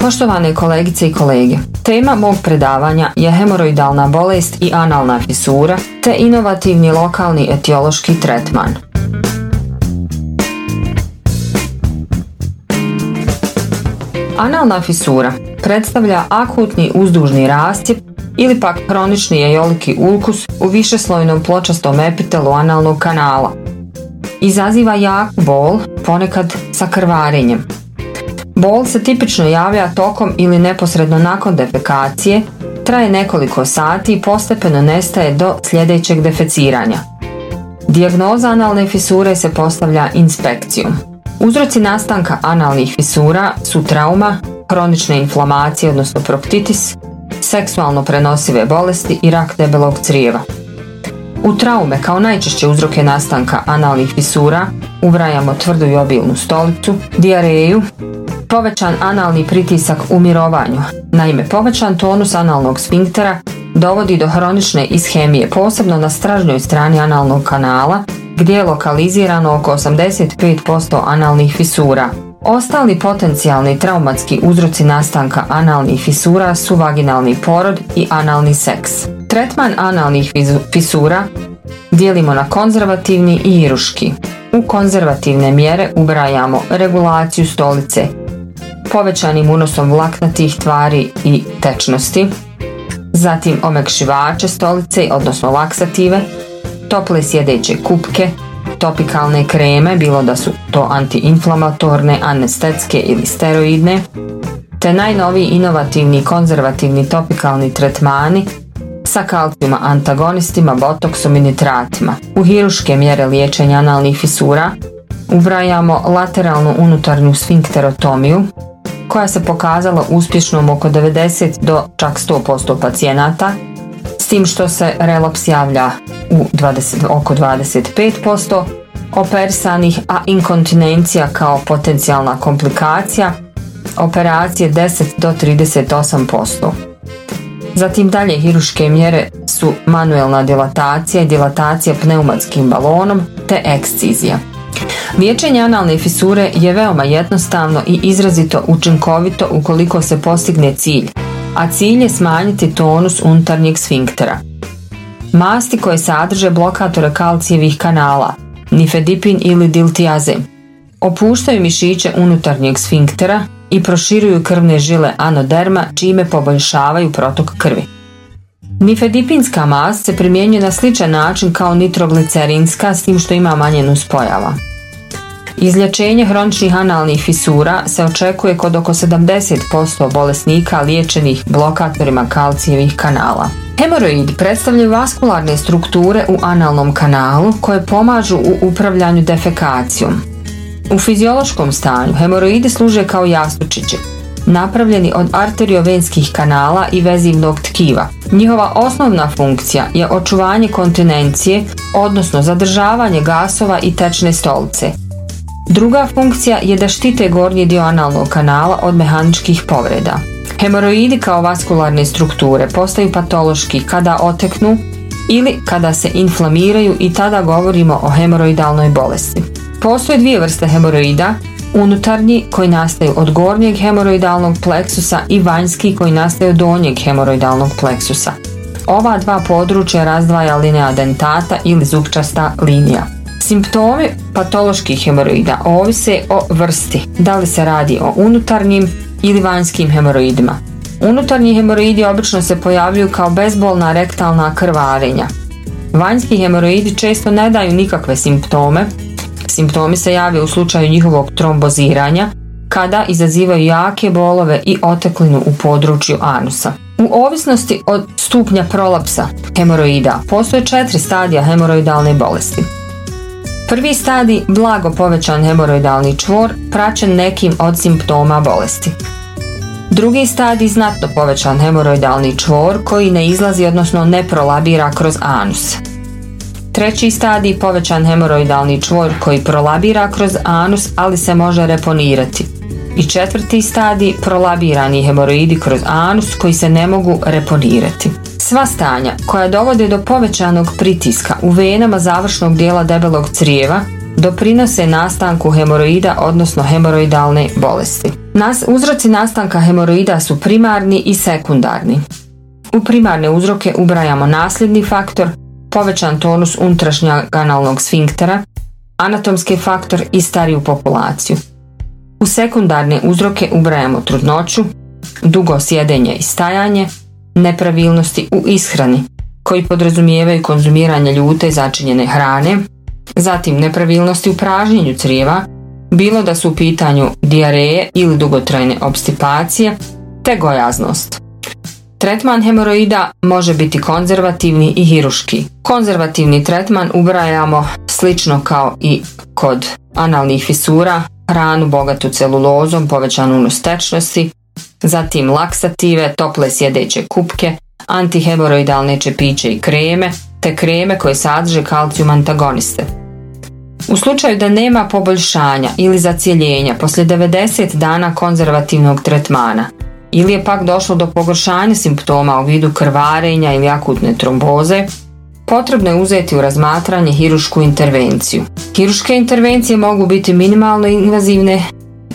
Poštovane kolegice i kolege, tema mog predavanja je hemoroidalna bolest i analna fisura te inovativni lokalni etiološki tretman. Analna fisura predstavlja akutni uzdužni rastjep ili pak kronični ejoliki ulkus u višeslojnom pločastom epitelu analnog kanala. Izaziva jak bol, ponekad sa krvarenjem. Bol se tipično javlja tokom ili neposredno nakon defekacije, traje nekoliko sati i postepeno nestaje do sljedećeg defeciranja. Dijagnoza analne fisure se postavlja inspekcijom. Uzroci nastanka analnih fisura su trauma, kronične inflamacije odnosno proktitis, seksualno prenosive bolesti i rak debelog crijeva. U traume kao najčešće uzroke nastanka analnih fisura ubrajamo tvrdu i obilnu stolicu, dijareju, povećan analni pritisak u mirovanju. Naime, povećan tonus analnog sfinktera dovodi do hronične ishemije, posebno na stražnjoj strani analnog kanala, gdje je lokalizirano oko 85% analnih fisura. Ostali potencijalni traumatski uzroci nastanka analnih fisura su vaginalni porod i analni seks. Tretman analnih fisura dijelimo na konzervativni i iruški. U konzervativne mjere ubrajamo regulaciju stolice, povećanim unosom vlaknatih tvari i tečnosti, zatim omekšivače stolice, odnosno laksative, tople sjedeće kupke, topikalne kreme, bilo da su to antiinflamatorne, anestetske ili steroidne, te najnoviji inovativni konzervativni topikalni tretmani sa kalcijuma antagonistima, botoksom i nitratima. U hiruške mjere liječenja analnih fisura ubrajamo lateralnu unutarnju sfinkterotomiju, koja se pokazala uspješnom oko 90 do čak 100% pacijenata, s tim što se relaps javlja u 20, oko 25% operisanih, a inkontinencija kao potencijalna komplikacija operacije 10 do 38%. Zatim dalje hiruške mjere su manuelna dilatacija i dilatacija pneumatskim balonom te ekscizija. Liječenje analne fisure je veoma jednostavno i izrazito učinkovito ukoliko se postigne cilj, a cilj je smanjiti tonus unutarnjeg sfinktera. Masti koje sadrže blokatore kalcijevih kanala, nifedipin ili diltiazem, opuštaju mišiće unutarnjeg sfinktera i proširuju krvne žile anoderma čime poboljšavaju protok krvi. Nifedipinska mast se primjenjuje na sličan način kao nitroglicerinska s tim što ima manje nuspojava. Izlječenje hroničnih analnih fisura se očekuje kod oko 70% bolesnika liječenih blokatorima kalcijevih kanala. Hemoroidi predstavljaju vaskularne strukture u analnom kanalu koje pomažu u upravljanju defekacijom. U fiziološkom stanju hemoroidi služe kao jastučiće, napravljeni od arteriovenskih kanala i vezivnog tkiva. Njihova osnovna funkcija je očuvanje kontinencije, odnosno zadržavanje gasova i tečne stolice, Druga funkcija je da štite gornji dio analnog kanala od mehaničkih povreda. Hemoroidi kao vaskularne strukture postaju patološki kada oteknu ili kada se inflamiraju i tada govorimo o hemoroidalnoj bolesti. Postoje dvije vrste hemoroida, unutarnji koji nastaju od gornjeg hemoroidalnog pleksusa i vanjski koji nastaju od donjeg hemoroidalnog pleksusa. Ova dva područja razdvaja linija dentata ili zupčasta linija. Simptomi patoloških hemoroida ovise o vrsti, da li se radi o unutarnjim ili vanjskim hemoroidima. Unutarnji hemoroidi obično se pojavljuju kao bezbolna rektalna krvarenja. Vanjski hemoroidi često ne daju nikakve simptome. Simptomi se javljaju u slučaju njihovog tromboziranja, kada izazivaju jake bolove i oteklinu u području anusa. U ovisnosti od stupnja prolapsa hemoroida postoje četiri stadija hemoroidalne bolesti. Prvi stadij blago povećan hemoroidalni čvor praćen nekim od simptoma bolesti. Drugi stadij znatno povećan hemoroidalni čvor koji ne izlazi odnosno ne prolabira kroz anus. Treći stadij povećan hemoroidalni čvor koji prolabira kroz anus, ali se može reponirati. I četvrti stadij prolabirani hemoroidi kroz anus koji se ne mogu reponirati. Sva stanja koja dovode do povećanog pritiska u venama završnog dijela debelog crijeva doprinose nastanku hemoroida odnosno hemoroidalne bolesti. Nas, uzroci nastanka hemoroida su primarni i sekundarni. U primarne uzroke ubrajamo nasljedni faktor, povećan tonus unutrašnjeg analnog sfinktera, anatomski faktor i stariju populaciju. U sekundarne uzroke ubrajamo trudnoću, dugo sjedenje i stajanje, nepravilnosti u ishrani koji podrazumijevaju konzumiranje ljute i začinjene hrane, zatim nepravilnosti u pražnjenju crijeva, bilo da su u pitanju dijareje ili dugotrajne obstipacije, te gojaznost. Tretman hemoroida može biti konzervativni i hiruški. Konzervativni tretman ubrajamo slično kao i kod analnih fisura, hranu bogatu celulozom, povećanu unus tečnosti, zatim laksative, tople sjedeće kupke, antihemoroidalne čepiće i kreme, te kreme koje sadrže kalcijum antagoniste. U slučaju da nema poboljšanja ili zacijeljenja poslije 90 dana konzervativnog tretmana ili je pak došlo do pogoršanja simptoma u vidu krvarenja ili akutne tromboze, potrebno je uzeti u razmatranje hirušku intervenciju. Hiruške intervencije mogu biti minimalno invazivne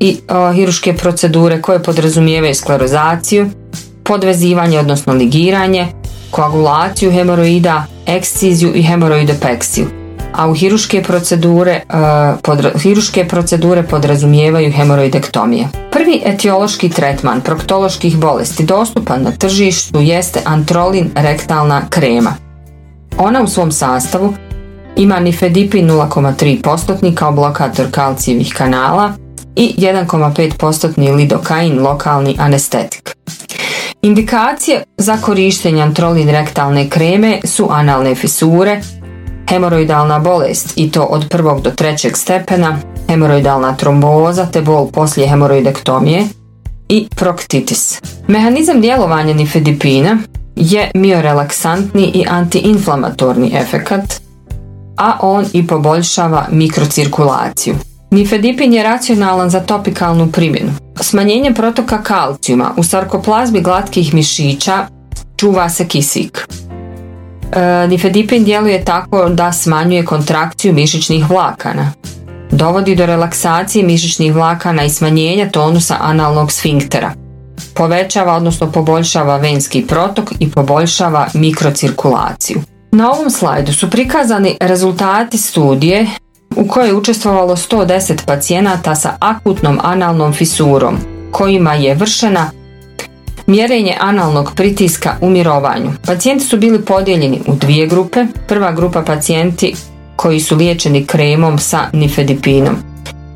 i o, hiruške procedure koje podrazumijevaju sklerozaciju, podvezivanje odnosno ligiranje, koagulaciju hemoroida, eksciziju i hemoroidopeksiju. A u hiruške procedure, hiruške procedure podrazumijevaju hemoroidektomije. Prvi etiološki tretman proktoloških bolesti dostupan na tržištu jeste antrolin rektalna krema. Ona u svom sastavu ima nifedipin 0,3% kao blokator kalcijevih kanala i 1,5% lidokain lokalni anestetik. Indikacije za korištenje antrolin rektalne kreme su analne fisure, hemoroidalna bolest i to od prvog do trećeg stepena, hemoroidalna tromboza te bol poslije hemoroidektomije i proktitis. Mehanizam djelovanja nifedipina je miorelaksantni i antiinflamatorni efekat, a on i poboljšava mikrocirkulaciju. Nifedipin je racionalan za topikalnu primjenu. Smanjenje protoka kalcijuma u sarkoplazmi glatkih mišića čuva se kisik. E, nifedipin djeluje tako da smanjuje kontrakciju mišićnih vlakana. Dovodi do relaksacije mišićnih vlakana i smanjenja tonusa analnog sfinktera. Povećava, odnosno poboljšava venski protok i poboljšava mikrocirkulaciju. Na ovom slajdu su prikazani rezultati studije u kojoj je učestvovalo 110 pacijenata sa akutnom analnom fisurom kojima je vršena mjerenje analnog pritiska u mirovanju. Pacijenti su bili podijeljeni u dvije grupe. Prva grupa pacijenti koji su liječeni kremom sa nifedipinom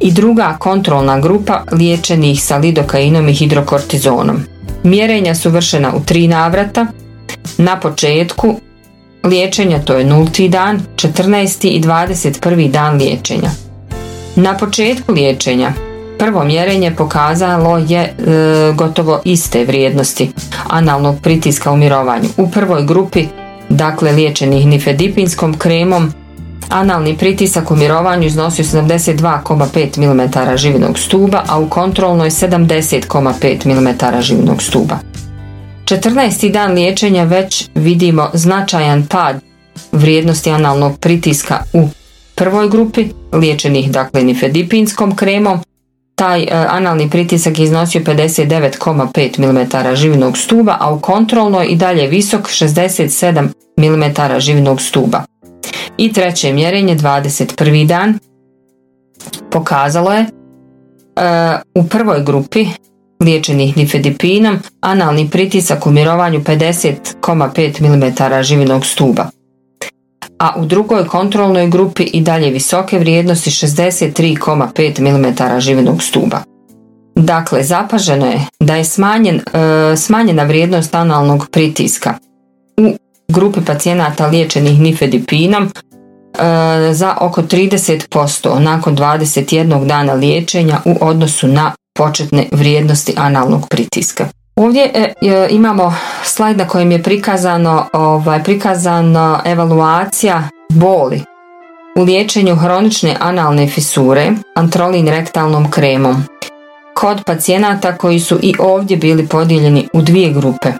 i druga kontrolna grupa liječenih sa lidokainom i hidrokortizonom. Mjerenja su vršena u tri navrata. Na početku liječenja to je nulti dan, 14. i 21. dan liječenja. Na početku liječenja prvo mjerenje pokazalo je e, gotovo iste vrijednosti analnog pritiska u mirovanju. U prvoj grupi, dakle liječenih nifedipinskom kremom, analni pritisak u mirovanju iznosio 72,5 mm živinog stuba, a u kontrolnoj 70,5 mm živinog stuba. 14. dan liječenja već vidimo značajan pad vrijednosti analnog pritiska u prvoj grupi, liječenih dakle nifedipinskom kremom, taj e, analni pritisak je iznosio 59,5 mm živinog stuba, a u kontrolnoj i dalje visok 67 mm živinog stuba. I treće mjerenje 21. dan pokazalo je e, u prvoj grupi liječenih nifedipinom, analni pritisak u mirovanju 50,5 mm živinog stuba. A u drugoj kontrolnoj grupi i dalje visoke vrijednosti 63,5 mm živinog stuba. Dakle, zapaženo je da je smanjen, e, smanjena vrijednost analnog pritiska u grupi pacijenata liječenih nifedipinom e, za oko 30% nakon 21 dana liječenja u odnosu na početne vrijednosti analnog pritiska. Ovdje e, imamo slajd na kojem je prikazano ovaj, prikazana evaluacija boli. U liječenju hronične analne fisure antrolin rektalnom kremom kod pacijenata koji su i ovdje bili podijeljeni u dvije grupe.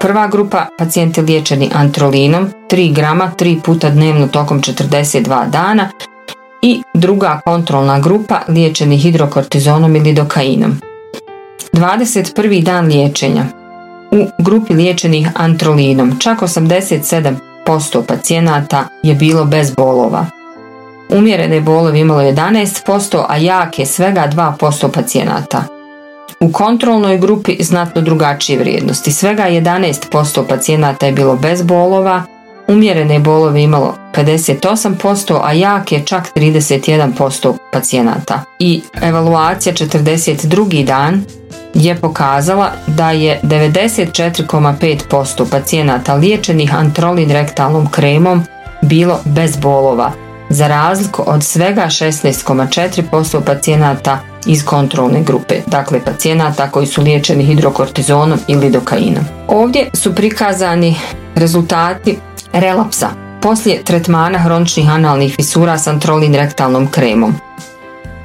Prva grupa pacijenti liječeni antrolinom 3 grama 3 puta dnevno tokom 42 dana i druga kontrolna grupa liječeni hidrokortizonom ili dokainom. 21. dan liječenja u grupi liječenih antrolinom čak 87% pacijenata je bilo bez bolova. Umjerene bolove imalo 11%, a jake svega 2% pacijenata. U kontrolnoj grupi znatno drugačije vrijednosti. Svega 11% pacijenata je bilo bez bolova, umjerene bolove imalo 58%, a jake čak 31% pacijenata. I evaluacija 42. dan je pokazala da je 94,5% pacijenata liječenih antrolin rektalnom kremom bilo bez bolova, za razliku od svega 16,4% pacijenata iz kontrolne grupe, dakle pacijenata koji su liječeni hidrokortizonom ili dokainom. Ovdje su prikazani rezultati relapsa poslije tretmana hroničnih analnih fisura s antrolin rektalnom kremom.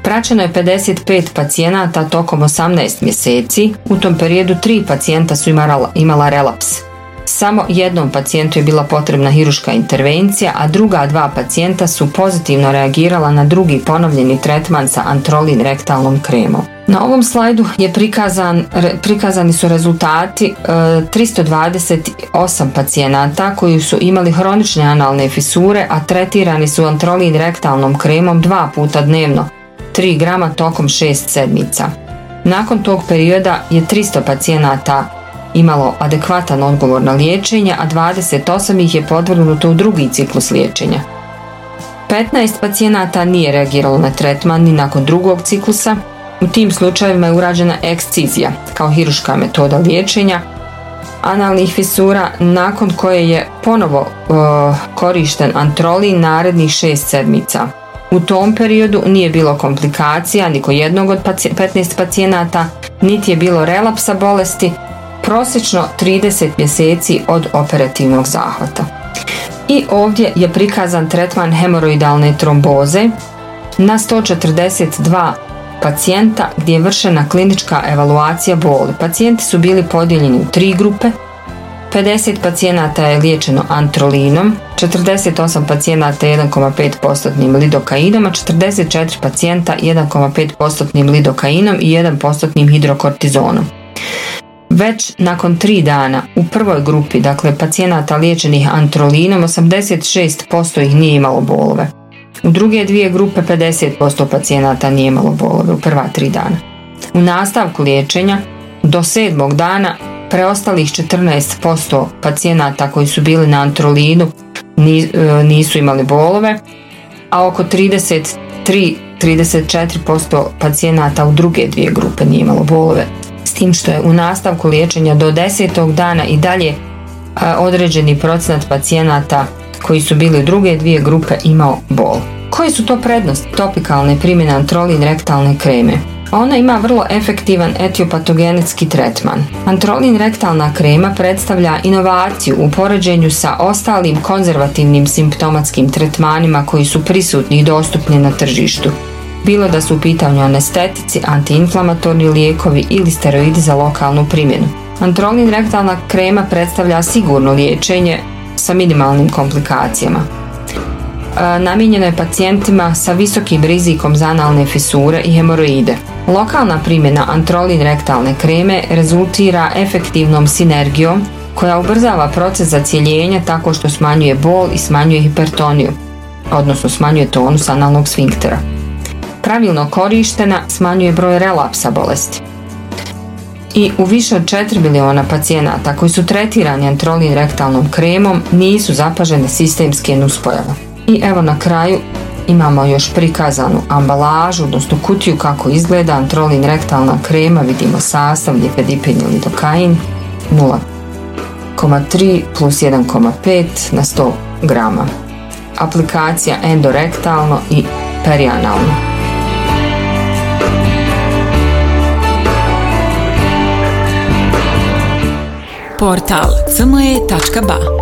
Praćeno je 55 pacijenata tokom 18 mjeseci, u tom periodu tri pacijenta su imala relaps. Samo jednom pacijentu je bila potrebna hiruška intervencija, a druga dva pacijenta su pozitivno reagirala na drugi ponovljeni tretman sa antrolin rektalnom kremom. Na ovom slajdu je prikazan, prikazani su rezultati 328 e, pacijenata koji su imali hronične analne fisure, a tretirani su antrolin rektalnom kremom dva puta dnevno 3 grama tokom 6 sedmica. Nakon tog perioda je 300 pacijenata imalo adekvatan odgovor na liječenje, a 28 ih je podvrgnuto u drugi ciklus liječenja. 15 pacijenata nije reagiralo na tretman ni nakon drugog ciklusa. U tim slučajevima je urađena ekscizija kao hiruška metoda liječenja analnih fisura nakon koje je ponovo korišten antrolin narednih 6 sedmica. U tom periodu nije bilo komplikacija ni kod jednog od 15 pacijenata, niti je bilo relapsa bolesti, prosječno 30 mjeseci od operativnog zahvata. I ovdje je prikazan tretman hemoroidalne tromboze na 142 pacijenta gdje je vršena klinička evaluacija boli. Pacijenti su bili podijeljeni u tri grupe, 50 pacijenata je liječeno antrolinom, 48 pacijenata 1,5% lidokainom, a 44 pacijenta 1,5% lidokainom i 1% hidrokortizonom. Već nakon tri dana u prvoj grupi, dakle pacijenata liječenih antrolinom, 86% ih nije imalo bolove. U druge dvije grupe 50% pacijenata nije imalo bolove u prva tri dana. U nastavku liječenja do sedmog dana preostalih 14% pacijenata koji su bili na antrolinu e, nisu imali bolove, a oko 33-34% pacijenata u druge dvije grupe nije imalo bolove. S tim što je u nastavku liječenja do desetog dana i dalje e, određeni procenat pacijenata koji su bili u druge dvije grupe imao bol. Koje su to prednosti topikalne primjene antrolin rektalne kreme? Ona ima vrlo efektivan etiopatogenetski tretman. Antrolin rektalna krema predstavlja inovaciju u poređenju sa ostalim konzervativnim simptomatskim tretmanima koji su prisutni i dostupni na tržištu. Bilo da su u pitanju anestetici, antiinflamatorni lijekovi ili steroidi za lokalnu primjenu. Antrolin rektalna krema predstavlja sigurno liječenje sa minimalnim komplikacijama. Namijenjeno je pacijentima sa visokim rizikom za analne fisure i hemoroide. Lokalna primjena antrolin rektalne kreme rezultira efektivnom sinergijom koja ubrzava proces zacijeljenja tako što smanjuje bol i smanjuje hipertoniju, odnosno smanjuje tonus analnog sfinktera. Pravilno korištena smanjuje broj relapsa bolesti. I u više od 4 miliona pacijenata koji su tretirani antrolin rektalnom kremom nisu zapažene sistemske nuspojave. I evo na kraju Imamo još prikazanu ambalažu, odnosno kutiju kako izgleda, antrolin rektalna krema, vidimo sastav, lipedipin ili dokain, 0,3 plus 1,5 na 100 grama. Aplikacija endorektalno i perianalno. Portal cme.ba